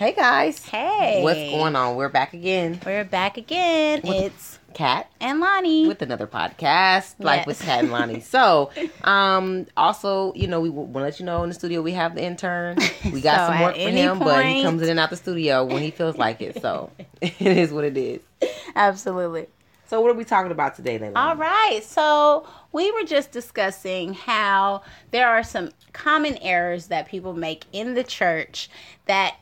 Hey guys. Hey. What's going on? We're back again. We're back again. With- it's Kat and Lonnie. with another podcast, Life with Kat and Lonnie. So, um, also, you know, we want to let you know in the studio we have the intern. We got So some work for him, but he comes in and out the studio when he feels like it. So, it is what it is. Absolutely. So, what are we talking about today, Leila? All right. So we were just discussing how there are some common errors that people make in the church that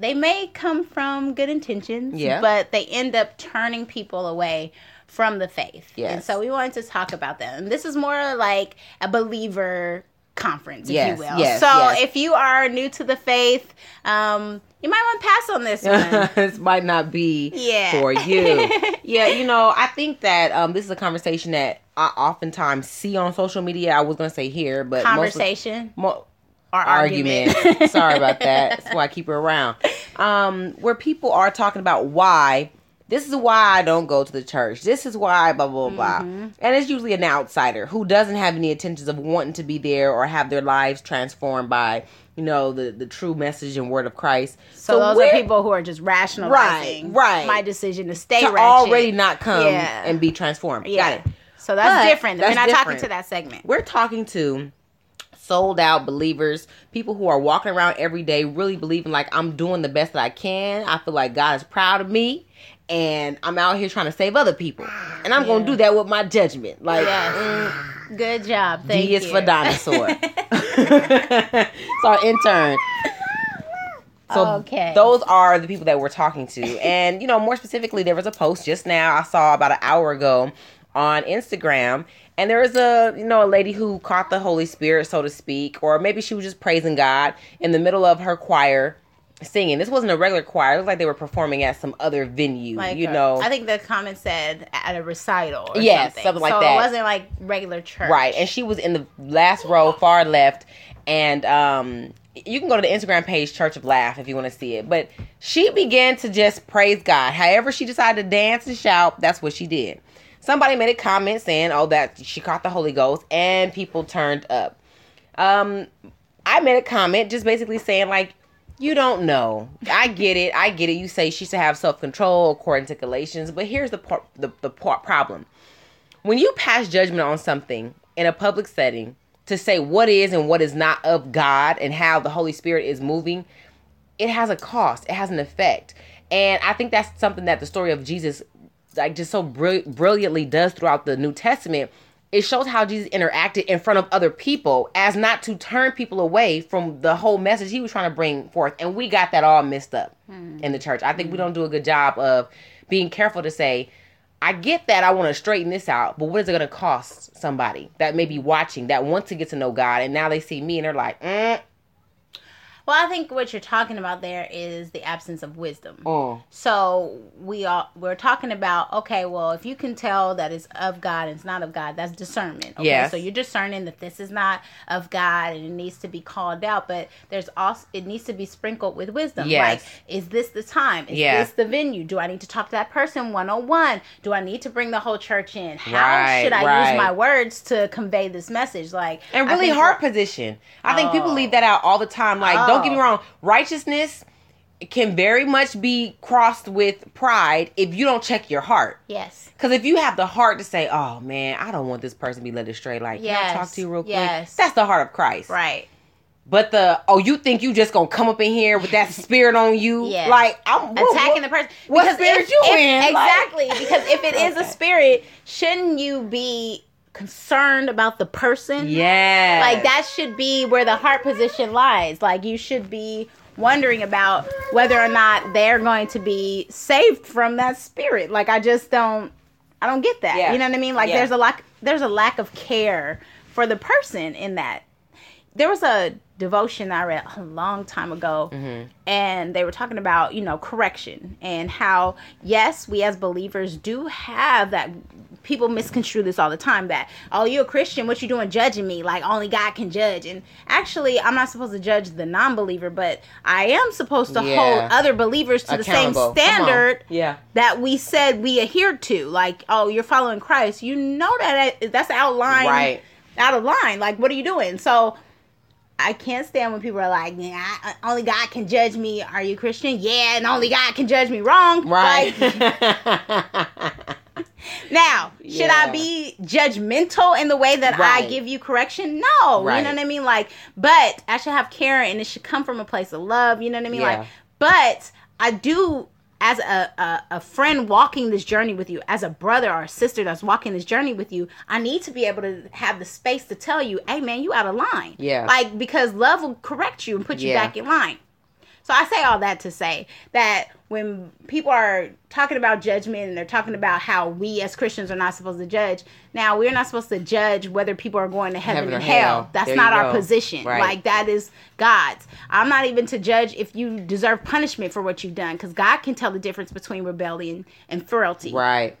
they may come from good intentions, Yeah. but they end up turning people away from the faith. Yes. And so we wanted to talk about them. This is more like a believer conference, if Yes, you will. yes, so yes. if you are new to the faith, um, you might want to pass on this one. this might not be Yeah. for you. yeah, you know, I think that um, this is a conversation that I oftentimes see on social media. I was going to say here, but mostly- Conversation mo- or argument. argument. Sorry about that. That's why I keep her around. Um, where people are talking about why this is why I don't go to the church. This is why blah blah blah. Mm-hmm. And it's usually an outsider who doesn't have any intentions of wanting to be there or have their lives transformed by you know the the true message and word of Christ. So, those we're- people who are just rationalizing Right, right. my decision to stay to already not come Yeah. and be transformed. yeah. Got it. So that's But different. that's We're not talking to that segment. We're talking to sold out believers, people who are walking around every day really believing like I'm doing the best that I can. I feel like God is proud of me and I'm out here trying to save other people. And I'm going to do that with my judgment. Like Yes. mm, Good job. Thank D is you. for dinosaur. it's our intern. So Okay. those are the people that we're talking to. And, you know, more specifically, there was a post just now I saw about an hour ago on Instagram. And there was a, you know, a lady who caught the Holy Spirit, so to speak, or maybe she was just praising God in the middle of her choir singing. This wasn't a regular choir. It looked like they were performing at some other venue, Like you uh, know. I think the comment said at a recital. Or Yes, something, something like so that. it wasn't like regular church. Right, and she was in the last row, far left, and um, you can go to the Instagram page Church of Laugh if you want to see it. But she began to just praise God. However, she decided to dance and shout. That's what she did. Somebody made a comment saying, "Oh, that she caught the Holy Ghost," and people turned up. Um, I made a comment just basically saying like. You don't know. I get it. I get it. You say she should have self control according to Galatians, but here's the part, the the part problem when you pass judgment on something in a public setting to say what is and what is not of God and how the Holy Spirit is moving, it has a cost. It has an effect. And I think that's something that the story of Jesus like just so brill- brilliantly does throughout the New Testament. It shows how Jesus interacted in front of other people as not to turn people away from the whole message he was trying to bring forth. And we got that all messed up in the church. I think we don't do a good job of being careful to say, I get that I want to straighten this out, but what is it going to cost somebody that may be watching that wants to get to know God and now they see me and they're like, mm, Well, I think what you're talking about there is the absence of wisdom. mm. So we are we're talking about okay, well, if you can tell that it's of God and it's not of God, that's discernment. Okay, Yes. so you're discerning that this is not of God and it needs to be called out, but there's also it needs to be sprinkled with wisdom. Yes. Like, is this the time? Is this the venue? Do I need to talk to that person one on one? Do I need to bring the whole church in? How Right, should I right. use my words to convey this message? Like and really heart position. I think people Oh. leave that out all the time. Like, don't get me wrong, righteousness can very much be crossed with pride if you don't check your heart. Yes. Because if you have the heart to say, "Oh man, I don't want this person to be led astray," like, can I talk to you real quick? yes. That's the heart of Christ. Right. But the oh, you think you just gonna come up in here with that spirit on you? Yeah. Like I'm what- attacking what- the person. what spirit if- you if- in? Like- Exactly. because if it is a spirit, shouldn't you be concerned about the person? Yeah. Like that should be where the heart position lies. Like you should be wondering about whether or not they're going to be saved from that spirit. Like I just don't I don't get that. Yeah. You know what I mean? Like Yeah. there's a lack there's a lack of care for the person in that. There was a devotion I read a long time ago Mm-hmm. and they were talking about, you know, correction and how yes, we as believers do have that people misconstrue this all the time that oh you're a christian what you doing judging me like only god can judge and actually i'm not supposed to judge the non-believer but i am supposed to Yeah. hold other believers to the same Accountable. Come on. standard Yeah. that we said we adhere to like oh you're following christ you know that that's outline Right. out of line like what are you doing so I can't stand when people are like, "Yeah, uh, only God can judge me." Are you Christian? Yeah, and only God can judge me. Wrong. right. Like, now, should I be judgmental in the way that I give you correction? No. You know what I mean? Like, but I should have care and it should come from a place of love. You know what I mean? Yeah. Like, but I do as a, a a friend walking this journey with you, as a brother or a sister that's walking this journey with you, I need to be able to have the space to tell you, "Hey, man, you out of line." Yeah. Like because love will correct you and put you Yeah. back in line. So I say all that to say that when people are talking about judgment and they're talking about how we as Christians are not supposed to judge, now we're not supposed to judge whether people are going to heaven, Heaven or hell. hell. That's There not our go. position. Right. Like that is God's. I'm not even to judge if you deserve punishment for what you've done because God can tell the difference between rebellion and frailty. right.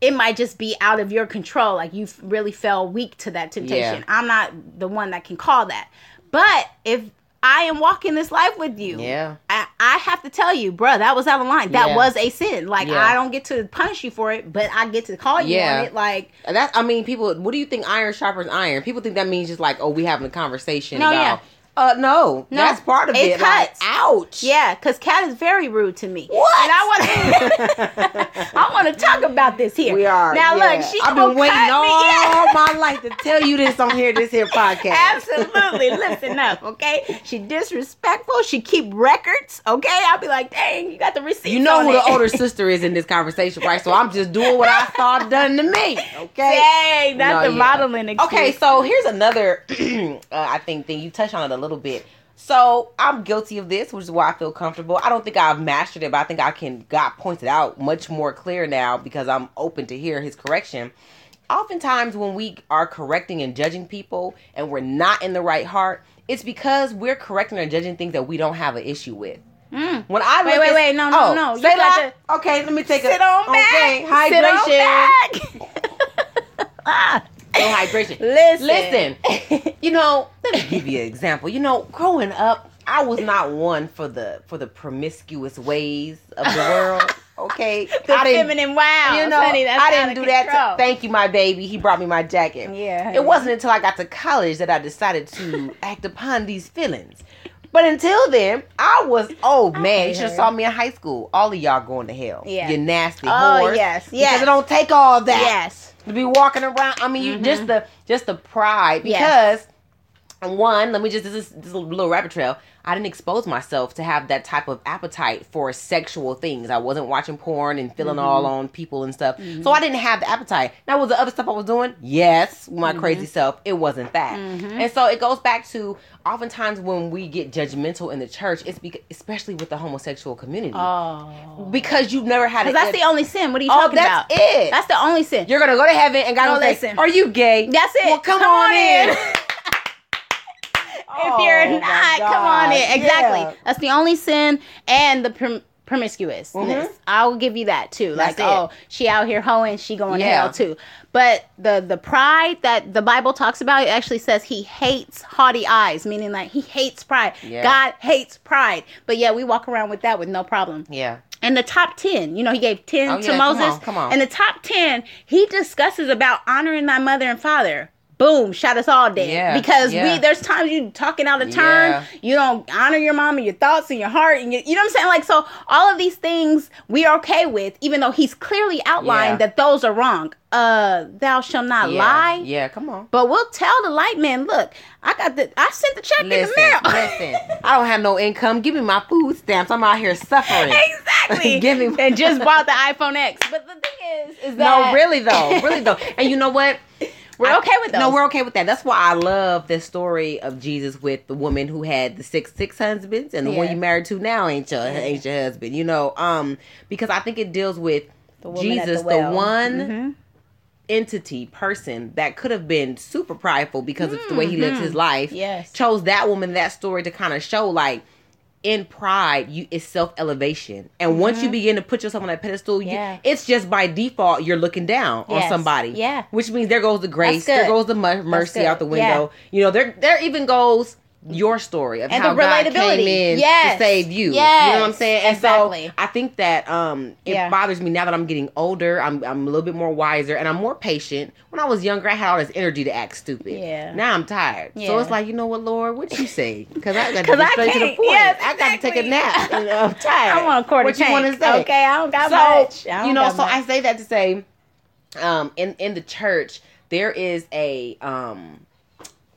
It might just be out of your control. Like you really fell weak to that temptation. Yeah. I'm not the one that can call that. But if I am walking this life with you, Yeah. I, I have to tell you, bro, that was out of line. That Yeah. was a sin. Like Yeah. I don't get to punish you for it, but I get to call you Yeah. on it. Like that. I mean, people. What do you think? Iron sharpens iron. People think that means just like, oh, we having a conversation. No, about, yeah. Uh, no, No, that's part of it it. Like, cuts. ouch. yeah, because Kat is very rude to me. What? And I want to, I want to talk about this here. We are. now. yeah. Look, she I've been waiting all. Yeah. my life to tell you this on here, this here podcast. Absolutely. Listen up, okay? She disrespectful. She keep records, okay? I'll be like, dang, you got the receipt. You know who it. the older sister is in this conversation, right? So I'm just doing what I saw done to me. Okay. Dang, that's No, the yeah. modeling excuse. Okay, so here's another, uh, I think, thing. You touched on it a little bit. So I'm guilty of this, which is why I feel comfortable. I don't think I've mastered it, but I think I can got pointed out much more clear now because I'm open to hear his correction. Oftentimes, when we are correcting and judging people and we're not in the right heart, it's because we're correcting or judging things that we don't have an issue with. Mm. When I Wait, wait, wait, no, no, oh, no. You Say that. Okay, let me take a Sit on okay, back. Sit on back. Ah. No hydration. Listen. Listen. You know, let me give you an example. You know, growing up, I was not one for the for the promiscuous ways of the world. Okay, the I didn't. feminine wow. You know, honey, I didn't do that. To, thank you, my baby. He brought me my jacket. Yeah. It wasn't until I got to college that I decided to act upon these feelings. But until then, I was oh man, you should have saw me in high school. All of y'all going to hell. Yeah. You nasty Oh, whores. yes, yes. Because it don't take all that Yes. to be walking around. I mean, you mm-hmm. just the just the pride because Yes. One. Let me just this is this is a little rabbit trail. I didn't expose myself to have that type of appetite for sexual things. I wasn't watching porn and feeling mm-hmm. all on people and stuff. Mm-hmm. So I didn't have the appetite. Now was the other stuff I was doing? Yes, my crazy mm-hmm. self. It wasn't that. And so it goes back to oftentimes when we get judgmental in the church, it's because especially with the homosexual community. Oh. because you've never had it. that's the only sin. What are you Oh, talking that's about? That's it. That's the only sin. You're gonna go to heaven and God No, will say, "Are you gay?" That's it. Well, come, Come on, on in. in. if Oh, you're my not, come on in. God. Exactly. Yeah. That's the only sin and the prom- promiscuousness. Mhm. I'll give you that too. That's like, it. oh, she out here hoeing, she going to Yeah. hell too. But the the pride that the Bible talks about, it actually says he hates haughty eyes, meaning like he hates pride. Yeah. God hates pride. But yeah, we walk around with that with no problem. Yeah. And the top 10, you know, he gave 10 Oh, to yeah, come Moses. on, come on. In the top 10, he discusses about honoring thy mother and father. Boom, shot us all dead. Yeah, because yeah. we there's times you talking out of turn, Yeah. you don't honor your mom and your thoughts and your heart and you, you know what I'm saying? Like so all of these things we are okay with, even though he's clearly outlined that those are wrong. Uh thou shalt not lie. Yeah, come on. But we'll tell the light man, look, I got the I sent the check Listen, in the mail. listen. I don't have no income. Give me my food stamps. I'm out here suffering. exactly. Give me and just bought the iPhone X. But the thing is, is that No, really though, really though. And you know what? We're I- okay with those. No, we're okay with that. That's why I love the story of Jesus with the woman who had the six six husbands and the one you married to now ain't your ain't your husband. You know, um, because I think it deals with The Jesus, the the, well. one Mhm. entity person that could have been super prideful because of the way he lived his life. Mm-hmm. Yes. chose that woman that story to kind of show like in pride you it's self elevation and once you begin to put yourself on that pedestal you, Mm-hmm. Yeah. it's just by default you're looking down on somebody. Yeah. which means there goes the grace there goes the mercy out the window. You know there there even goes your story of And how the God relatability. came in Yes. to save you. You know what I'm saying? And Exactly. so I think that um it Yeah. bothers me now that I'm getting older. I'm I'm a little bit more wiser and I'm more patient. When I was younger, I had all this energy to act stupid. Yeah. Now I'm tired. Yeah. So it's like, you know what, Lord, what you say? Because I got to get straight to the point. Yes, I got to take a nap. Know, I'm tired. I want a quarter What you want to say? Okay, I don't got so, much. Don't you know, so much. I say that to say, um, in in the church there is a um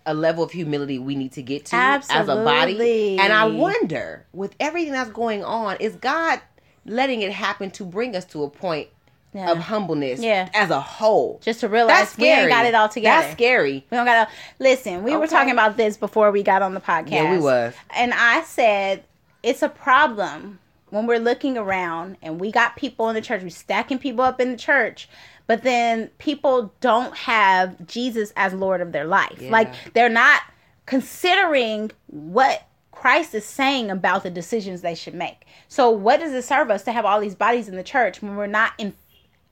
a level of humility we need to get to as a body, and I wonder with everything that's going on, is God letting it happen to bring us to a point Yeah. of humbleness, Yeah. as a whole? just to realize That's we ain't scary. got it all together. That's scary. We don't got to listen. We were talking about this before we got on the podcast. Yeah, we was. and I said it's a problem when we're looking around and we got people in the church, we stacking people up in the church, but then people don't have Jesus as Lord of their life. Yeah. Like they're not considering what Christ is saying about the decisions they should make. So what does it serve us to have all these bodies in the church when we're not in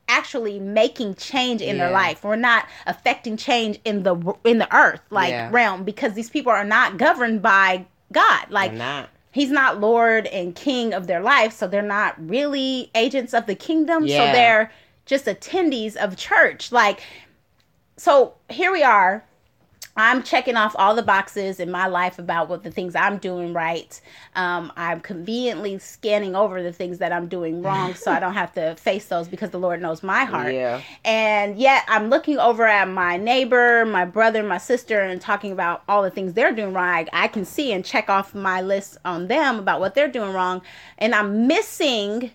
actually making change in their life. We're not affecting change in the in the earth like Yeah. realm because these people are not governed by God. Like not. he's not lord and king of their life so they're not really agents of the kingdom so they're just attendees of church like so here we are i'm checking off all the boxes in my life about what the things i'm doing right um, i'm conveniently scanning over the things that i'm doing wrong so i don't have to face those because the lord knows my heart Yeah. and yet I'm looking over at my neighbor, my brother, my sister, and talking about all the things they're doing wrong. I, I can see and check off my list on them about what they're doing wrong. And I'm missing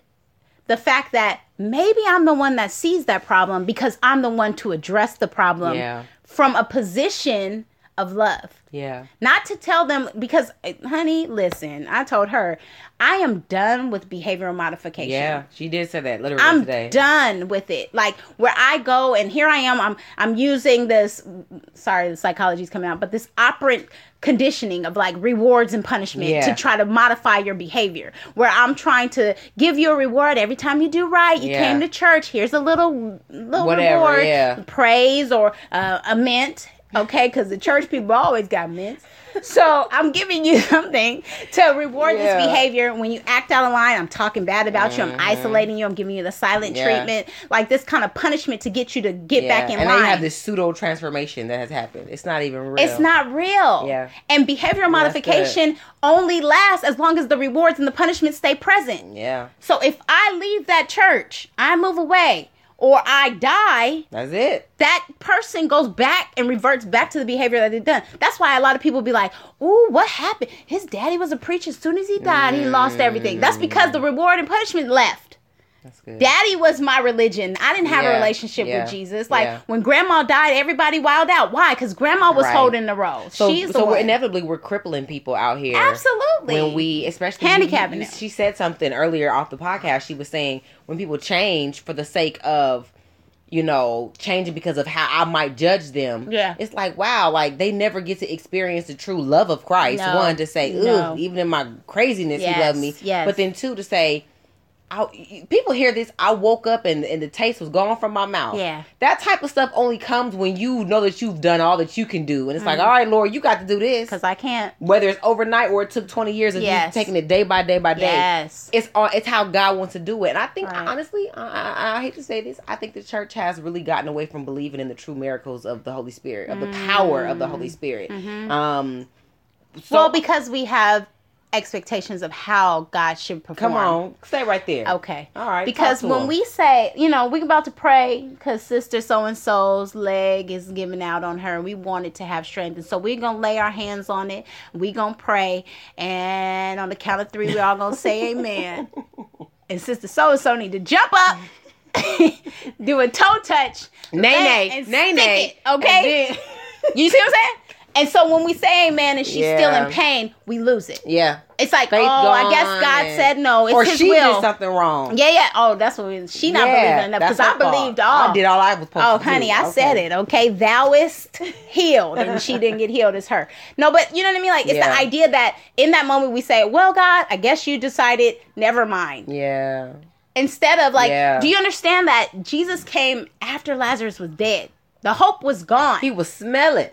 the fact that maybe I'm the one that sees that problem because I'm the one to address the problem Yeah. from a position of love. Yeah. Not to tell them because, eh, honey, listen, I told her I am done with behavioral modification. Yeah. She did say that literally I'm today. done with it. Like where I go and here I am. I'm I'm using this. Sorry, the psychology's coming out, but this operant conditioning of like rewards and punishment Yeah. to try to modify your behavior. Where I'm trying to give you a reward every time you do right. You Yeah. came to church. Here's a little little Whatever, reward, yeah. praise or uh, a mint. Okay, because the church people always got mints. So I'm giving you something to reward Yeah. this behavior. When you act out of line, I'm talking bad about you. I'm isolating you. I'm giving you the silent Mm-hmm. Yeah. treatment, like this kind of punishment to get you to get back in and line. then you have this pseudo transformation that has happened. It's not even real. It's not real. Yeah. And behavioral modification only lasts as long as the rewards and the punishment stay present. Yeah. So if I leave that church, I move away, or I die, That's it. that person goes back and reverts back to the behavior that they've done. That's why a lot of people be like, "Ooh, what happened? His daddy was a preacher. As soon as he died, he lost everything." That's because the reward and punishment left. That's good. Daddy was my religion. I didn't have a relationship yeah, with Jesus. Like yeah. when grandma died, everybody wilded out. Why? Because grandma was Right. holding the role. so She's so we're inevitably we're crippling people out here. Absolutely. When we especially Handicapping you- you- she said something earlier off the podcast. She was saying when people change for the sake of you know, changing because of how I might judge them. Yeah. It's like, wow, like they never get to experience the true love of Christ. No. One, to say, No. even in my craziness, Yes, he loved me. yes. But then two, to say, I, people hear this. I woke up and, and the taste was gone from my mouth. Yeah. that type of stuff only comes when you know that you've done all that you can do, and it's like, all right, Lord, you got to do this. Because I can't. Whether it's overnight or it took twenty years of Yes. you taking it day by day by day, Yes. it's on. It's how God wants to do it, and I think Right. honestly, I, I, I hate to say this, I think the church has really gotten away from believing in the true miracles of the Holy Spirit, of the power of the Holy Spirit. Um, so Mm. well, because we have expectations of how God should perform. come on, stay right there. Okay. All right, Because when him. we say, you know, we're about to pray because sister so and so's leg is giving out on her, and we wanted to have strength, and so we're gonna lay our hands on it. We gonna pray, and on the count of three, we all gonna say Amen. And sister so and so need to jump up, do a toe touch, Nay, nay, nay, nay. okay? You see what I'm saying? And so when we say Amen and she's still in pain, we lose it. yeah, It's like, Faith oh, I guess God said no. It's or His she will. did something wrong. Yeah, yeah. Oh, that's what we, she not believing enough because I believed all. I did all I was supposed Oh, to do. honey, I Okay. said it. Okay, thouest healed, and she didn't get healed. It's her. No, but you know what I mean. Like it's Yeah. the idea that in that moment we say, "Well, God, I guess you decided. Never mind." Yeah, Instead of like, Yeah. do you understand that Jesus came after Lazarus was dead? The hope was gone. he was smelling.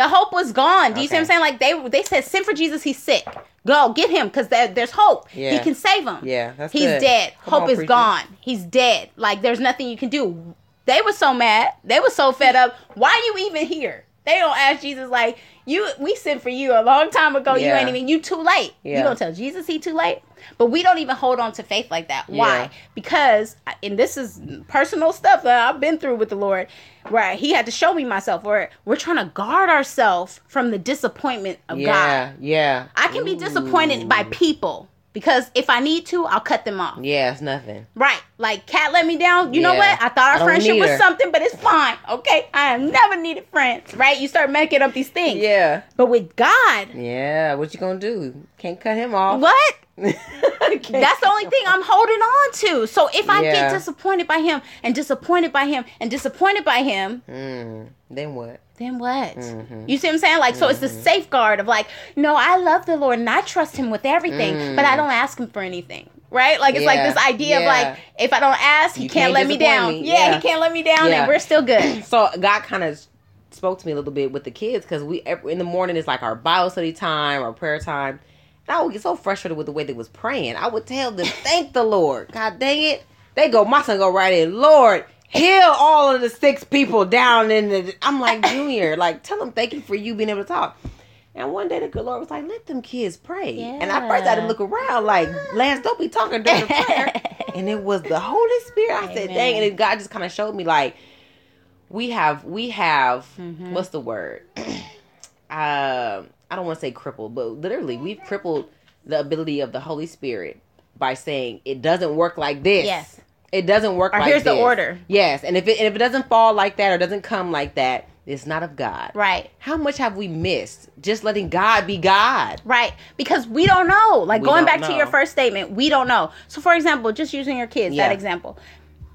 The hope was gone. Do you see what I'm saying? Like they they said, send for Jesus. He's sick. Go get him because there, there's hope. He can save him. Yeah, that's He's good. dead. Come hope on, is preacher. gone. He's dead. Like there's nothing you can do. They were so mad. They were so fed up. Why are you even here? They don't ask Jesus like you. We sent for you a long time ago. You ain't even. You too late. You Yeah. gonna tell Jesus he too late? But we don't even hold on to faith like that. Why? Yeah. Because and this is personal stuff that I've been through with the Lord, where He had to show me myself. Where we're trying to guard ourselves from the disappointment of God. Yeah, yeah. I can be disappointed by people because if I need to, I'll cut them off. Yeah, it's nothing. Right. Like Kat let me down. You know what? I thought our don't friendship was something, but it's fine. Okay. I have never needed friends. Right? You start making up these things. Yeah. But with God, Yeah, what you gonna do? Can't cut him off. what? That's the only thing I'm holding on to. So if I Yeah. get disappointed by him and disappointed by him and disappointed by him, Mm, then what? then what? Mhm. You see what I'm saying? Like, so it's the safeguard of like, no, I love the Lord and I trust Him with everything, but I don't ask Him for anything. Right? Like, it's like Mm. This idea of like, if I don't ask, He can't, can't let me down. me. Yeah, Yeah. He can't let me down, Yeah. and we're still good. So God kind of spoke to me a little bit with the kids because we in the morning is like our Bible study time, our prayer time. And I would get so frustrated with the way they was praying. I would tell them, "Thank the Lord." God dang it! They go, my son go right in, Lord. Heal all of the six people down in the. I'm like Junior, like tell them thank you for you being able to talk. And one day the good Lord was like, let them kids pray. Yeah. And I first had to look around like, Lance, don't be talking during the prayer. and it was the Holy Spirit. I said, dang. And then God just kind of showed me like, we have, we have, Mhm. what's the word? um, I don't want to say crippled, but literally we've crippled the ability of the Holy Spirit by saying it doesn't work like this. Yes. It doesn't work like this. Or like here's the order. Yes. And if it, and if it doesn't fall like that or doesn't come like that, it's not of God. Right. How much have we missed just letting God be God? Right. Because we don't know. Like We going back to your first statement, we don't know. So for example, just using your kids, Yeah. that example.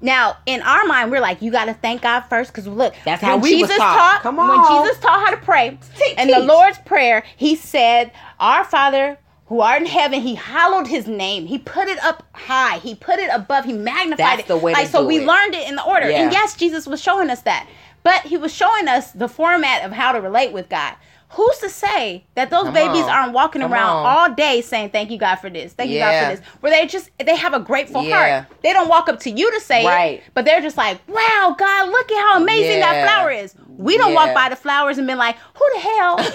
Now, in our mind, we're like, you got to thank God first, because look, That's how we Jesus taught. Come on. When. Jesus taught how to pray, Teach, and the. Lord's prayer, He said, "Our Father who art in heaven," He hallowed His name. He put it up high. He put it above. He magnified That's it. the way to like so, we it. learned it in the order. Yeah. And yes, Jesus was showing us that, but He was showing us the format of how to relate with God. Who's to say that those Come babies on. aren't walking Come around on. all day saying thank you God for this, thank you God for this, where they just they have a grateful Yeah. heart. They don't walk up to you to say Right. it, but they're just like, "Wow, God, look at how amazing that flower is." We don't walk by the flowers and been like, "Who the hell?"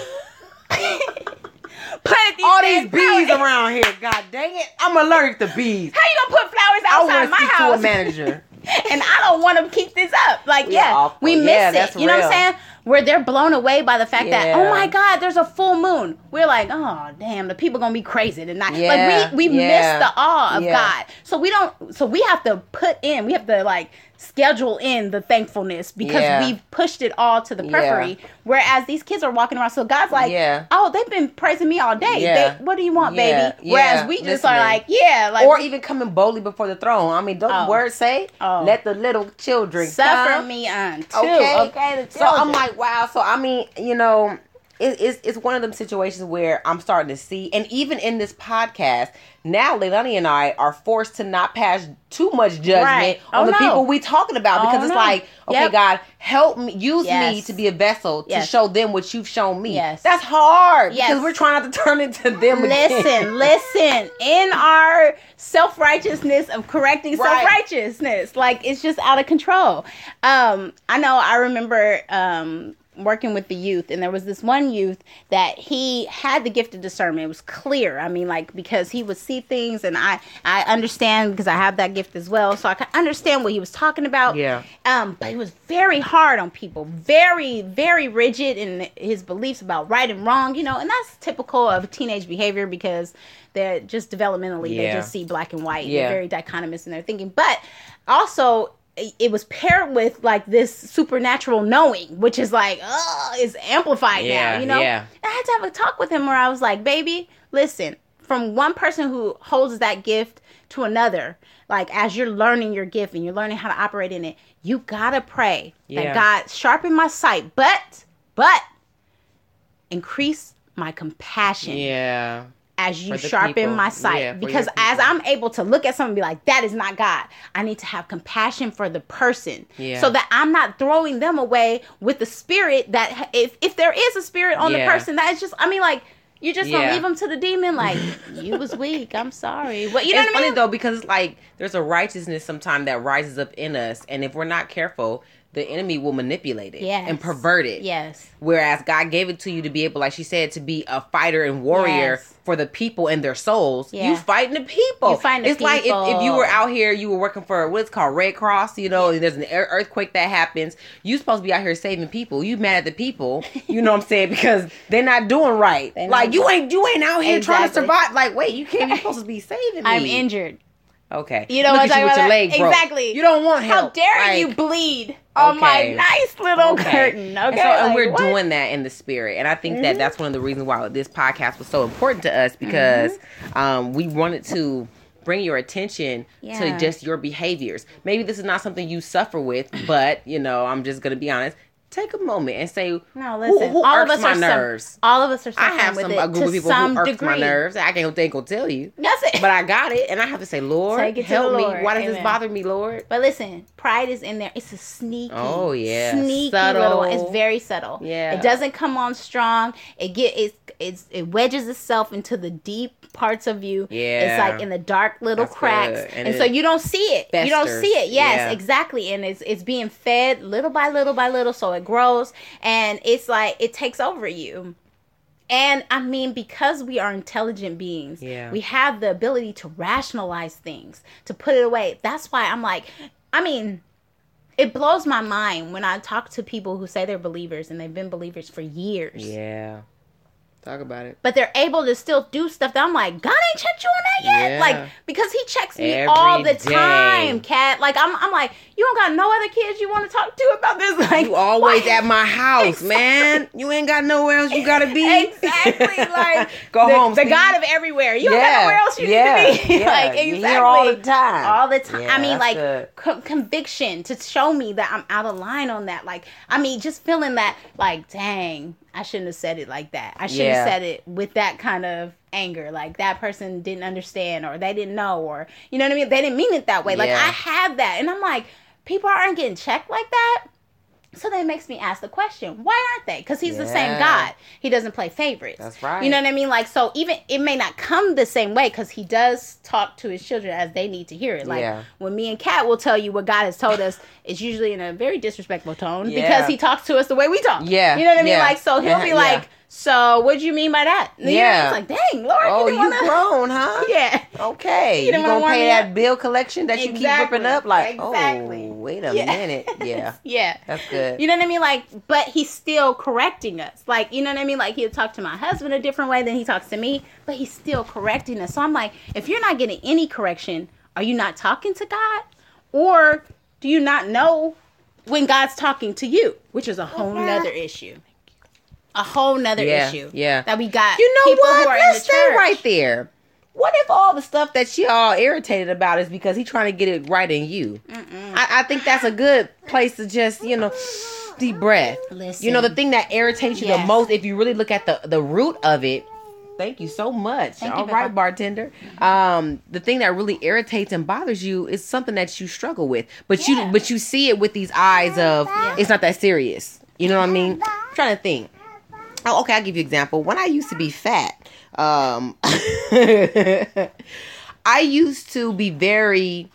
Planted these All these bees flowers? around here. God dang it. I'm allergic to bees. How you gonna put flowers outside to my house? to a manager. and I don't want to keep this up. Like, Yeah, yeah, we miss Yeah, it. You know what I'm saying? Where they're blown away by the fact that, oh my God, there's a full moon. We're like, oh damn, the people gonna be crazy tonight. Yeah, Like we we yeah, miss the awe of yeah. God. So we don't. So we have to put in. We have to like schedule in the thankfulness because Yeah. we've pushed it all to the Yeah. periphery. Whereas these kids are walking around. So God's like, Yeah. oh, they've been praising me all day. Yeah. They- what do you want, Yeah, baby? Whereas yeah, we just are like, yeah, like or even coming boldly before the throne. I mean, don't Oh. the word say, Oh. let the little children suffer come. me unto. Okay. Okay. the So I'm children. Like, wow. So I mean, you know, it, it's it's one of them situations where I'm starting to see, and even in this podcast now, Leilani and I are forced to not pass too much judgment Right. on Oh, the no. people we talking about Oh, because it's no. like, okay, Yep. God, help me, use me to be a vessel to Yes. show them what you've shown me. Yes. That's hard Yes. because we're trying not to turn into them again. Listen, listen. In our self righteousness of correcting Right. self righteousness, like it's just out of control. Um, I know. I remember um working with the youth, and there was this one youth that he had the gift of discernment. It was clear. I mean, like because he would see things, and I I understand because I have that gift as well, so I can understand what he was talking about. Yeah. Um, but he was very hard on people, very, very rigid in his beliefs about right and wrong, you know, and that's typical of teenage behavior because they're just developmentally, they just see black and white. Yeah. They're very dichotomous in their thinking. But also, it it was paired with like this supernatural knowing, which is like, oh, it's amplified Yeah, now, you know? yeah. I had to have a talk with him where I was like, baby, listen, from one person who holds that gift to another, like as you're learning your gift and you're learning how to operate in it, you gotta pray Yeah. that God sharpen my sight, but, but increase my compassion Yeah. As you sharpen people. my sight. Yeah, because as. I'm able to look at someone and be like, that is not God, I need to have compassion for the person. Yeah. So that I'm not throwing them away with the spirit that if if there is a spirit on Yeah. the person, that is just I mean like you just gonna leave them to the demon like you was weak. I'm sorry. But you know it's what I funny mean? though because like there's a righteousness sometimes that rises up in us, and if we're not careful, the enemy will manipulate it Yes. and pervert it. Yes. Whereas God gave it to you to be able, like she said, to be a fighter and warrior Yes. for the people and their souls. Yeah. You fighting the people. You fighting the it's like if, if you were out here, you were working for what's called Red Cross. You know, and there's an earthquake that happens. You supposed to be out here saving people. You mad at the people. You know what I'm saying? Because they're not doing right. Like you ain't you ain't out here trying to survive. Like wait, you can't. You supposed to be saving me. I'm injured. Okay. You know Look what I'm talking your about? leg broke. Exactly. You don't want How dare Like, you bleed on my nice little Okay. curtain? Okay, And, so, and we're what? Mm-hmm. doing that in the spirit. And I think that that's one of the reasons why this podcast was so important to us because um, we wanted to bring your attention Yeah. to just your behaviors. Maybe this is not something you suffer with, but, you know, I'm just going to be honest. Take a moment and say, No, listen. who all of us my are nerves? Some, all of us are I have some a group of people who irks degree. my nerves. I can't think will tell you. That's it. But I got it, and I have to say, Lord, Take it to help the me. Lord. Why does this bother me, Lord? But listen, pride is in there. It's a sneaky, Oh, yeah. sneaky Subtle. little one. It's very subtle. Yeah. it doesn't come on strong. It get it's, it's it wedges itself into the deep parts of you. Yeah. it's like in the dark little That's cracks, good. and, And so you don't see it. You don't see it. Yes, Yeah. exactly. And it's it's being fed little by little by little, so it grows, and it's like it takes over you. And I mean, because we are intelligent beings, Yeah. we have the ability to rationalize things, to put it away. That's why I'm like, I mean, it blows my mind when I talk to people who say they're believers and they've been believers for years. Yeah. Talk about it. But they're able to still do stuff that I'm like, God ain't checked you on that yet. Yeah. Like, because he checks me Every all the day. time, Kat. Like I'm I'm like, you don't got no other kids you want to talk to about this? Like You always at my house, Exactly. man. You ain't got nowhere else you gotta be. Exactly. Like Go the, home, The Steve. God of everywhere. You don't got nowhere else you yeah, need to be. yeah. like exactly. hear all the time. All the time. Yeah, I mean, like co- conviction to show me that I'm out of line on that. Like, I mean, just feeling that, like, dang, I shouldn't have said it like that. I should have Yeah. said it with that kind of anger. Like that person didn't understand or they didn't know or you know what I mean? They didn't mean it that way. Like Yeah. I have that. And I'm like, people aren't getting checked like that. So that makes me ask the question, why aren't they? Because he's the same God. He doesn't play favorites. That's right. You know what I mean? Like, so even it may not come the same way because he does talk to his children as they need to hear it. Like Yeah. when me and Kat will tell you what God has told us, it's usually in a very disrespectful tone Yeah. because he talks to us the way we talk. Yeah, You know what I mean? yeah. Like, so he'll Yeah, be yeah. like, so what do you mean by that? You know, Yeah. It's like, dang, Lord, Oh, you you didn't wanna... grown, huh? Yeah. Okay. You You, didn't gonna pay that up? bill collection that you keep ripping up? Like, oh, Exactly. oh, wait a Yeah. minute. Yeah. Yeah. That's good. You know what I mean? Like, but he's still correcting us. Like, you know what I mean? Like, he'll talk to my husband a different way than he talks to me, but he's still correcting us. So I'm like, if you're not getting any correction, are you not talking to God? Or do you not know when God's talking to you? Which is a whole nother issue. A whole nother Yeah, issue. yeah. That we got. You know what? Let's stay church. right there. What if all the stuff that she all irritated about is because he trying to get it right in you? I, I think that's a good place to just, you know, deep breath. Listen. You know, the thing that irritates you the most, if you really look at the the root of it. Thank you so much. Thank you, All right, Pippa. bartender. Um, the thing that really irritates and bothers you is something that you struggle with, but Yeah. you but you see it with these eyes of it's not that serious. You know what I mean? I'm trying to think. Oh, okay, I'll give you an example. When I used to be fat, um, I used to be very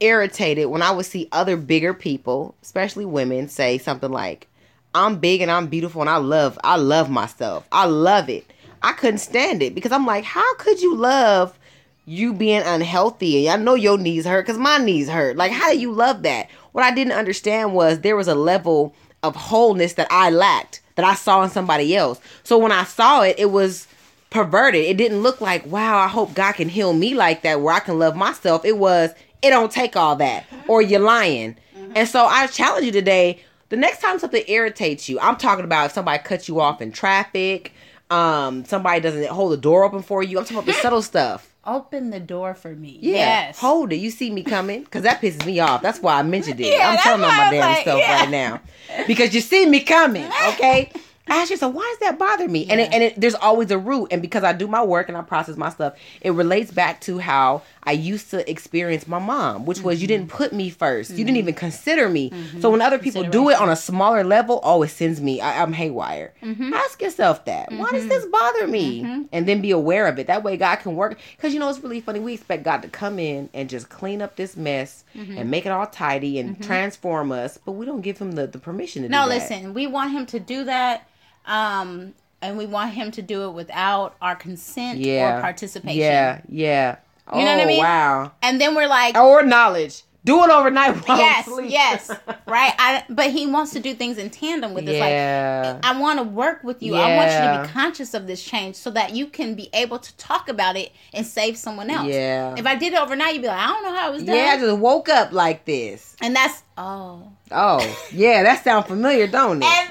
irritated when I would see other bigger people, especially women, say something like, "I'm big and I'm beautiful and I love I love myself. I love it." I couldn't stand it because I'm like, "How could you love you being unhealthy? And I know your knees hurt cuz my knees hurt. Like, how do you love that?" What I didn't understand was there was a level of wholeness that I lacked that I saw in somebody else. So when I saw it, it was perverted. It didn't look like, wow, I hope God can heal me like that where I can love myself. It was, it don't take all that. Or you're lying. And so I challenge you today. The next time something irritates you, I'm talking about if somebody cuts you off in traffic, um, somebody doesn't hold the door open for you. I'm talking about the subtle stuff. Open the door for me. Yeah, Yes. hold it. You see me coming because that pisses me off. That's why I mentioned it. Yeah, I'm telling on my damn like, self yeah. right now because you see me coming. Okay, ask yourself, why does that bother me? And it, and it, there's always a root. And because I do my work and I process my stuff, it relates back to how I used to experience my mom, which was you mm-hmm. didn't put me 1st You didn't mm-hmm. even consider me. Mm-hmm. So when other people do it on a smaller level, oh, it sends me. I, I'm haywire. Ask yourself that. Why does this bother me? And then be aware of it. That way God can work. Because you know, it's really funny. We expect God to come in and just clean up this mess and make it all tidy and transform us, but we don't give him the, the permission to No, do that. No, listen, we want him to do that, um, and we want him to do it without our consent Yeah. or participation. Yeah, yeah. You know what I Oh, mean? Wow. And then we're like, Or knowledge. Do it overnight while yes, yes, right. I, but he wants to do things in tandem with this. Yeah. Like, I want to work with you. I want you to be conscious of this change so that you can be able to talk about it and save someone else. Yeah. If I did it overnight, you'd be like, I don't know how it was done. yeah, I just woke up like this. and that's oh. Oh, yeah, that sounds familiar, don't it? And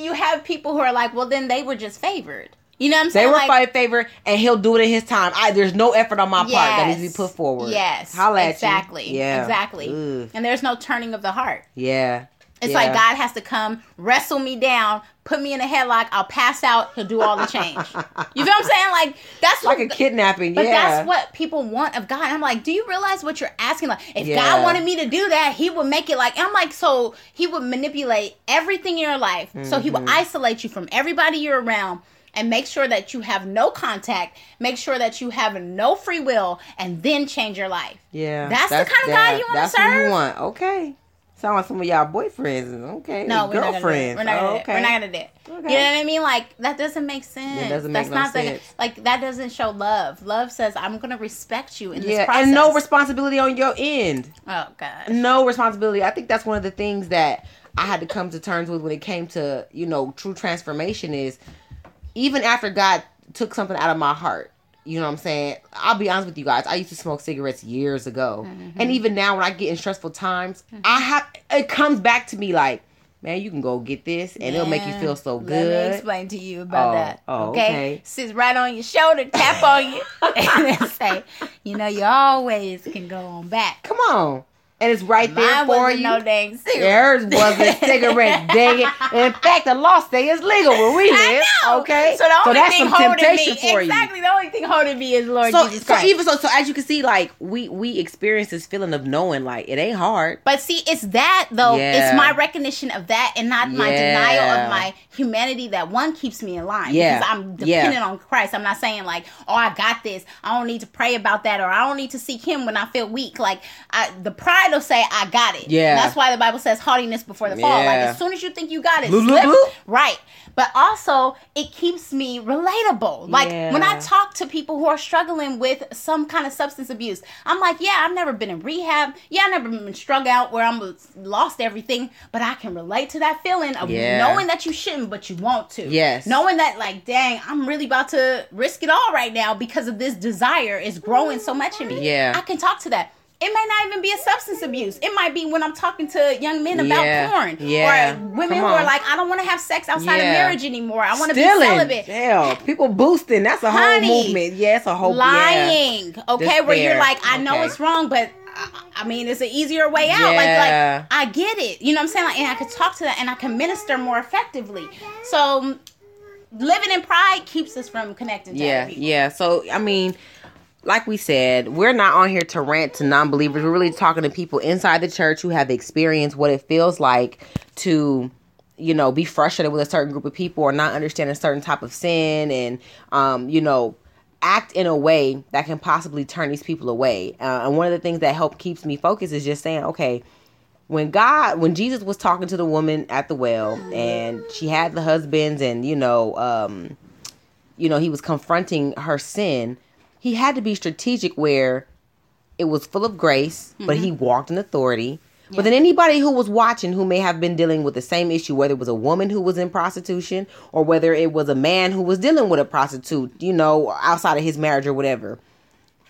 you have people who are like, well, then they were just favored. You know what I'm saying? they were like, fight favor, and he'll do it in his time. I there's no effort on my part that needs to be put forward. Yes, Holla at you. exactly. Yeah, exactly. Ugh. And there's no turning of the heart. Yeah, It's Yeah. like God has to come, wrestle me down, put me in a headlock. I'll pass out. He'll do all the change. you feel what I'm saying? Like that's like a kidnapping. but yeah, that's what people want of God. I'm like, do you realize what you're asking? Like, if Yeah. God wanted me to do that, He would make it like. I'm like, so He would manipulate everything in your life. So He would Mm-hmm. isolate you from everybody you're around. And make sure that you have no contact. Make sure that you have no free will, and then change your life. yeah. That's the kind of God you That's what serve? you want. Okay. Sound like some of y'all boyfriends. Okay. No, we're not gonna do it. girlfriends. We're not gonna Oh, do it. We're not gonna do it. Okay. You know what I mean? Like that doesn't make sense. Doesn't That's no not the- like that doesn't show love. Love says I'm gonna respect you in this Yeah, process. and no responsibility on your end. oh god. no responsibility. I think that's one of the things that I had to come to terms with when it came to, you know, true transformation is even after God took something out of my heart, you know what I'm saying? I'll be honest with you guys. I used to smoke cigarettes years ago. Mm-hmm. And even now when I get in stressful times, I have it comes back to me like, man, you can go get this and it'll make you feel so Let me good. explain to you about Oh, that. oh, okay? okay. Sits right on your shoulder, tap on you, and then say, you know, you always can go on back. Come on. And it's right there Mine for you. no dang cigarette. Yours was a cigarette, dang it. In fact, the law say is legal where we live. Okay, So the only that's thing some holding temptation me, for you. exactly. The only thing holding me is Lord So, Jesus so even so, so as you can see, like we we experience this feeling of knowing, like it ain't hard. But see, it's that though. Yeah. It's my recognition of that, and not my Yeah. denial of my humanity. That one keeps me in line. Yeah. Because I'm dependent on Christ. I'm not saying like, oh, I got this. I don't need to pray about that, or I don't need to seek Him when I feel weak. Like, I, the pride will say, I got it. Yeah. That's why the Bible says haughtiness before the fall. Like, as soon as you think you got it, Bloop, slip. bloop. Right. But also, it keeps me relatable. Like when I talk to people who are struggling with some kind of substance abuse, I'm like, yeah, I've never been in rehab. Yeah, I've never been strung out where I'm lost everything. But I can relate to that feeling of Yeah. knowing that you shouldn't, but you want to. Yes. Knowing that, like, dang, I'm really about to risk it all right now because of this desire is growing so much in me. Yeah. I can talk to that. It may not even be a substance abuse. It might be when I'm talking to young men about Yeah. porn. Yeah. Or women who are like, I don't want to have sex outside of marriage anymore. I want to be celibate. hell, people boosting. That's a Honey. whole movement. Yeah, it's a whole Yeah. lying. Okay, Just where you're like, I know it's wrong, but I, mean, it's an easier way out. Like, Yeah. like I get it. You know what I'm saying? Like, and I could talk to that, and I can minister more effectively. So, living in pride keeps us from connecting. To Yeah, other people. yeah. So I mean, like we said, we're not on here to rant to non-believers. We're really talking to people inside the church who have experienced what it feels like to you know be frustrated with a certain group of people or not understand a certain type of sin and um you know act in a way that can possibly turn these people away uh, and one of the things that help keeps me focused is just saying okay when God, when Jesus was talking to the woman at the well, and she had the husbands, and you know, um, you know, he was confronting her sin. He had to be strategic where it was full of grace, but he mm-hmm. walked in authority. But then anybody who was watching who may have been dealing with the same issue, whether it was a woman who was in prostitution or whether it was a man who was dealing with a prostitute, you know, outside of his marriage or whatever,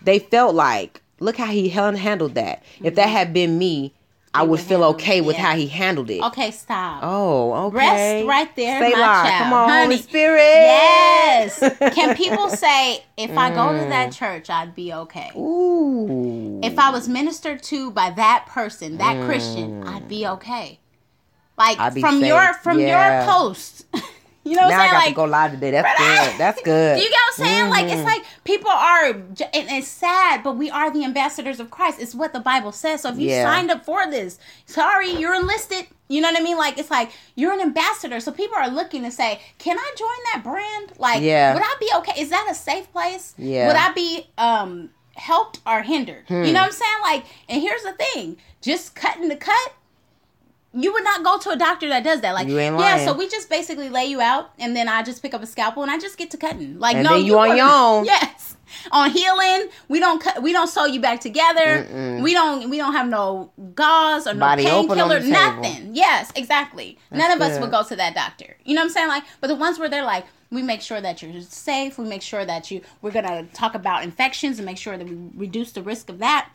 they felt like, look how he handled that. If that mm-hmm. had been me, I would feel okay it, with how he handled it. Okay, stop. Oh, okay. Rest right there, Stay my child. Come on, Honey. Holy Spirit. Yes. Can people say, if I go to Mm. that church, I'd be okay? Ooh. if I was ministered to by that person, that Christian, I'd be okay. Like Mm. Be from safe. your from Yeah. your post, You know what now I'm I got Like to go live today. That's good. That's good. You get what I'm saying? Like it's Mhm. like people are, and it's sad, but we are the ambassadors of Christ. It's what the Bible says. So if you Yeah. signed up for this, sorry, you're enlisted. You know what I mean? Like it's like you're an ambassador. So people are looking to say, can I join that brand? Like, Yeah. would I be okay? Is that a safe place? Yeah. Would I be um helped or hindered? Hmm. You know what I'm saying? Like, and here's the thing: just cutting the cut. You would not go to a doctor that does that. Like, You ain't yeah, lying. so we just basically lay you out, and then I just pick up a scalpel and I just get to cutting. Like, And no, then you on were- your own. Yes, on healing, we don't cut. We don't sew you back together. Mm-mm. We don't. We don't have no gauze or no Body the painkiller. table. Nothing. Yes, exactly. None That's of us would go to that doctor. You know what I'm saying? Like, but the ones where they're like. We make sure that you're safe. We make sure that you. We're gonna talk about infections and make sure that we reduce the risk of that.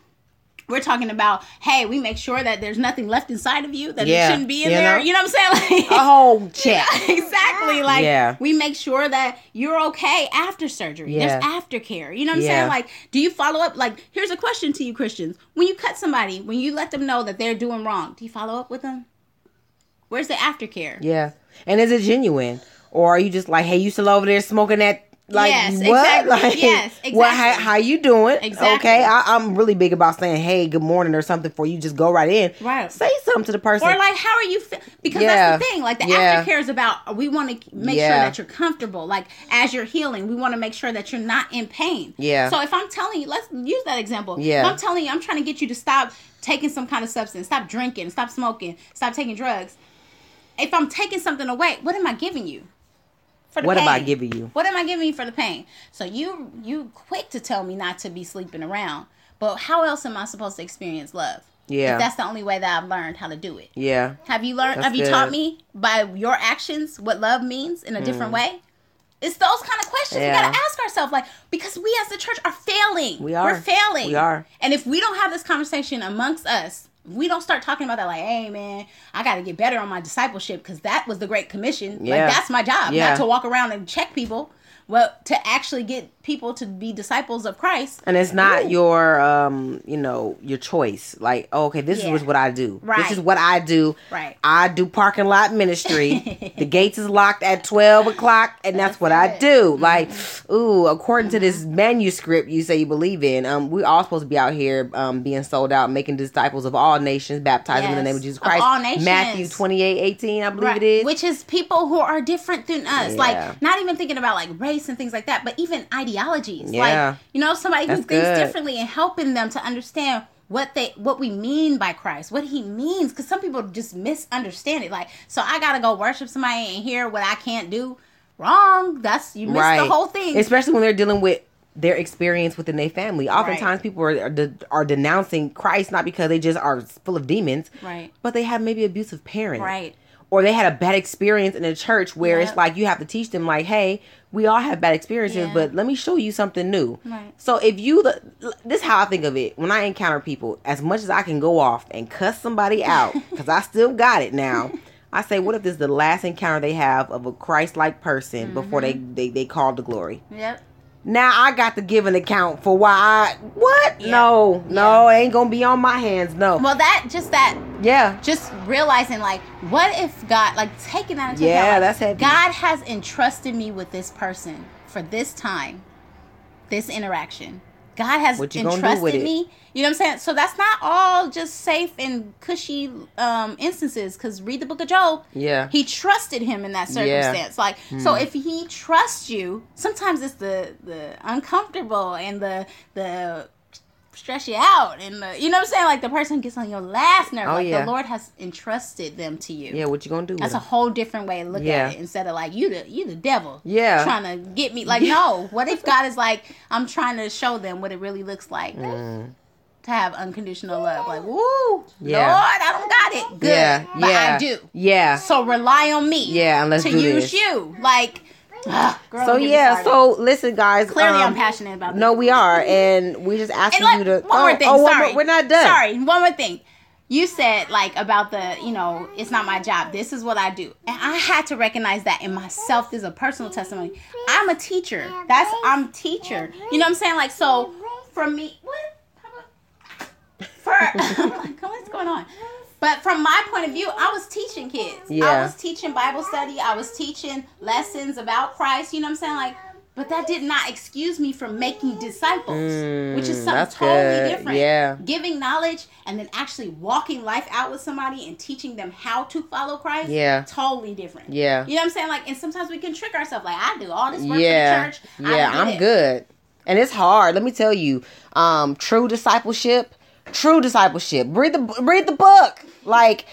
We're talking about, hey, we make sure that there's nothing left inside of you that Yeah, shouldn't be in you there. know? You know what I'm saying? Like, a whole check. exactly. Like Yeah. we make sure that you're okay after surgery. Yeah. There's aftercare. You know what I'm Yeah. saying? Like, do you follow up? Like, here's a question to you Christians. When you cut somebody, when you let them know that they're doing wrong, do you follow up with them? Where's the aftercare? Yeah. And is it genuine? Or are you just like, hey, you still over there smoking that? Like Yes, what? exactly. Like Yes, What? How, exactly. how you doing? Exactly. Okay, I, I'm really big about saying, "Hey, good morning" or something for you. Just go right in. Right. Say something to the person. Or like, how are you? Fe- because Yeah. that's the thing. Like the Yeah. aftercare is about. We want to make sure that you're comfortable. Like as you're healing, we want to make sure that you're not in pain. Yeah. So if I'm telling you, let's use that example. Yeah. If I'm telling you, I'm trying to get you to stop taking some kind of substance, stop drinking, stop smoking, stop taking drugs. If I'm taking something away, what am I giving you? For What am I giving you? What am I giving you for the pain? So you you quick to tell me not to be sleeping around, but how else am I supposed to experience love? Yeah. If that's the only way that I've learned how to do it. yeah. Have you learned? That's have you good. taught me by your actions what love means in a different way? It's those kind of questions we Mm. Gotta ask ourselves, like because we as the church are failing. We are. We're failing. We are. And if we don't have this conversation amongst us, we don't start talking about that, like, hey man, I got to get better on my discipleship because that was the Great Commission. Yeah. Like that's my job, Yeah. not to walk around and check people, but to actually get people to be disciples of Christ. And it's not Ooh. your, um, you know, your choice. Like, oh, okay, this Yeah. is what I do. Right. This is what I do. Right. I do parking lot ministry. the gates is locked at twelve o'clock, and that's, That's what I it. Mm-hmm. do. Like, ooh, according to this manuscript you say you believe in, um, we all supposed to be out here, um, being sold out, making disciples of all nations, baptizing in the name of Jesus Of Christ. all nations. Matthew twenty eight eighteen, I believe Right. it is. Which is people who are different than us. Yeah. Like not even thinking about like race and things like that, but even ideologies. Yeah. Like, you know, somebody who thinks good. differently and helping them to understand what they what we mean by Christ, what he means. Cause some people just misunderstand it. Like, so I gotta go worship somebody and hear what I can't do. Wrong. That's you missed the whole thing. Especially when they're dealing with their experience within their family. Oftentimes, Right. people are are, de- are denouncing Christ not because they just are full of demons, Right. But they have maybe abusive parents, Right. Or they had a bad experience in a church where it's like you have to teach them, like, hey, we all have bad experiences, Yeah. but let me show you something new. Right. So if you, the, this is how I think of it when I encounter people. As much as I can go off and cuss somebody out, because I still got it now. I say, what if this is the last encounter they have of a Christ-like person before they, Mm-hmm. they they call to glory? Yep. Now I got to give an account for why I what? Yeah. No, no, it ain't gonna be on my hands. No. Well that just that yeah. just realizing like what if god like taking that into Yeah, account like, that's heavy. god has entrusted me with this person for this time this interaction god has entrusted me you know what i'm saying so that's not all just safe and cushy um instances because read the book of job Yeah. he trusted him in that circumstance. Yeah. Hmm. circumstance like so if he trusts you sometimes it's the the uncomfortable and the the stress you out and the, you know what i'm saying like the person gets on your last nerve Oh, like yeah. the lord has entrusted them to you Yeah, what you gonna do? that's a with whole different way to look Yeah. at it instead of like you the you the devil Yeah. trying to get me like no what if god is like i'm trying to show them what it really looks like Mm. to have unconditional love like woo Yeah. lord i don't got it good yeah, but yeah, i do Yeah. so rely on me. Yeah, and let's to do use this. you. Like, ugh, girl, So don't get me yeah, so listen, guys. clearly um, I'm passionate about this. No, we are, and we just asking like, you to. one more oh, thing. oh, one sorry, more- we're not done. Sorry, one more thing. You said like about the, you know, it's not my job. This is what I do, and I had to recognize that in myself. There's a personal testimony. I'm a teacher. That's I'm teacher. You know what I'm saying? Like so, for me, what? For what's going on? But from my point of view, I was teaching kids. Yeah. I was teaching Bible study. I was teaching lessons about Christ. You know what I'm saying? Like, but that did not excuse me from making disciples, which is Mm, something totally good. different. Yeah. Giving knowledge and then actually walking life out with somebody and teaching them how to follow Christ. Yeah. Totally different. Yeah. You know what I'm saying? Like, and sometimes we can trick ourselves. Like, I do all this work yeah, for the church. Yeah, I'm it. good. And it's hard. Let me tell you, um, true discipleship, true discipleship. Read the read the book. Like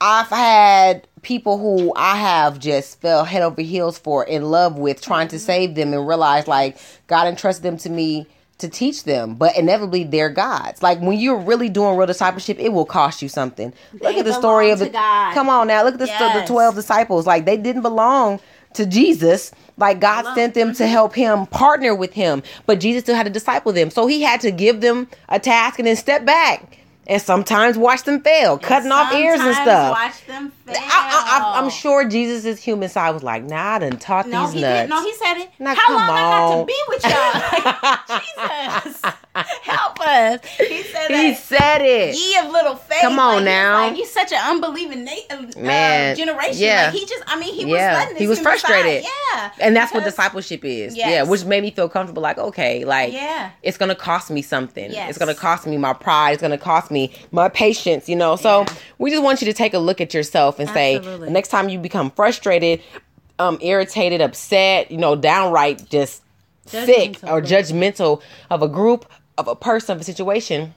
I've had people who I have just fell head over heels for, in love with, trying to save them, and realize like God entrusted them to me to teach them, but inevitably they're God's. Like when you're really doing real discipleship, it will cost you something. Look They at the story of the God. come on now. Look at the, sto- the twelve disciples. Like they didn't belong to Jesus. Like God sent them to help him partner with him, but Jesus still had to disciple them. So he had to give them a task and then step back and sometimes watch them fail, cutting off ears and stuff. Watch them. I, I, I'm sure Jesus' human side was like, "Nah, I done taught No, these he nuts." did. No, he said it. Now, How long I got to be with y'all? Like, Jesus, help us. He said he that. said it. Ye of little faith. Come on like, he's now. Like, you such an unbelieving na- uh, Man, generation. yeah. Like, he just, I mean, he was letting he was frustrated. side- Yeah. And that's what discipleship is. Yes. Yeah, which made me feel comfortable. Like, okay, like Yeah. it's gonna cost me something. Yes. It's gonna cost me my pride. It's gonna cost me my patience. You know. So Yeah. we just want you to take a look at yourself and say, Absolutely. the next time you become frustrated, um, irritated, upset, you know, downright just sick or judgmental of a group, of a person, of a situation,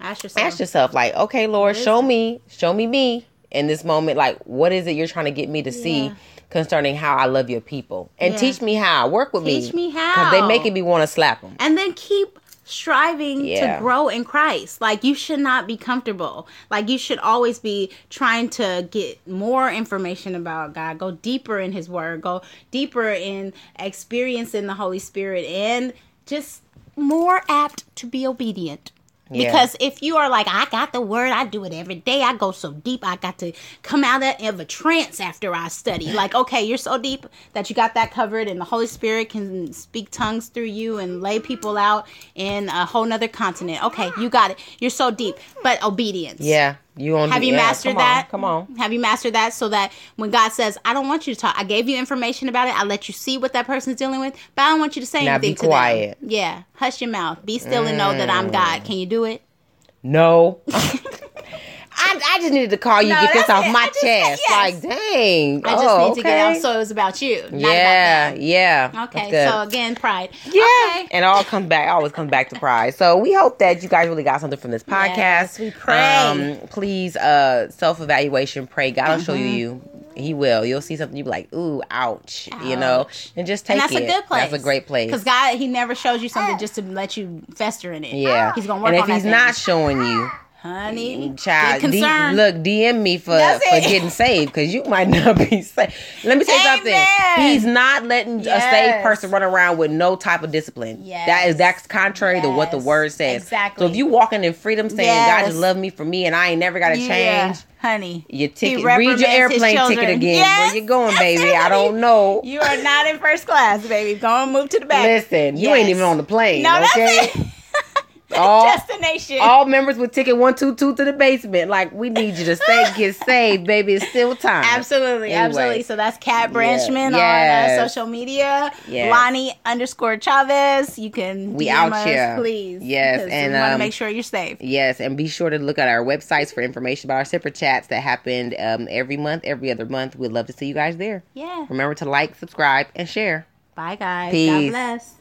Ask yourself. ask yourself, like, okay, Lord, show it? me, show me me in this moment. Like, what is it you're trying to get me to see concerning how I love your people? And Yeah. teach me how. Work with me. Teach me how. Because they making me want to slap them. and then keep striving Yeah. to grow in Christ. Like you should not be comfortable. Like you should always be trying to get more information about God, go deeper in his word, go deeper in experiencing the Holy Spirit and just more apt to be obedient. Yeah. Because if you are like, I got the word, I do it every day, I go so deep, I got to come out of a trance after I study. Like, okay, you're so deep that you got that covered, and the Holy Spirit can speak tongues through you and lay people out in a whole nother continent. Okay, you got it. You're so deep. But obedience. Yeah. You on Have you yeah, mastered come on, that? Come on. Have you mastered that so that when God says, I don't want you to talk, I gave you information about it, I let you see what that person's dealing with, but I don't want you to say Now anything be to quiet. them. Yeah. Hush your mouth. Be still and know that I'm God. Mm. Can you do it? No. I, I just needed to call you, No, get this off it. my just- chest. yes. Like, dang. I just oh, need to get okay. out so it was about you. Yeah, about yeah. Okay, so again, pride. Yeah. Okay. And all comes back, always comes back to pride. So we hope that you guys really got something from this podcast. Yes, we pray. Um, please, uh, self evaluation, pray. God will show Mm-hmm. you. He will. You'll see something. You be like, ooh, ouch, You know, and just take And that's it. a good place. That's a great place. Because God, He never shows you something just to let you fester in it. yeah. He's gonna work And if he's thing. not showing you, honey, mm-hmm. child, get D- look, DM me for for getting saved because you might not be saved. Let me tell you something. He's not letting a saved person run around with no type of discipline. Yes. That is that's contrary to what the word says. Exactly. So if you walking in freedom, saying God just love me for me and I ain't never got to Yeah, change. honey. Your ticket, read your airplane ticket again. Yes. Where you going, baby? I don't know. You are not in first class, baby. Go and move to the back. Listen, you ain't even on the plane. No, okay? All, Destination. all members with ticket one two two to the basement. Like we need you to stay get saved, baby. It's still time. Absolutely, Anyway. absolutely. So that's Kat Branchman Yes. on uh, social media. Yes. Lonnie underscore Chavez. You can We DM out us, here. please. Yes, and, we want to um, make sure you're safe. Yes, and be sure to look at our websites for information about our separate chats that happened um, every month, every other month. We'd love to see you guys there. Yeah. Remember to like, subscribe, and share. Bye, guys. Peace. God bless.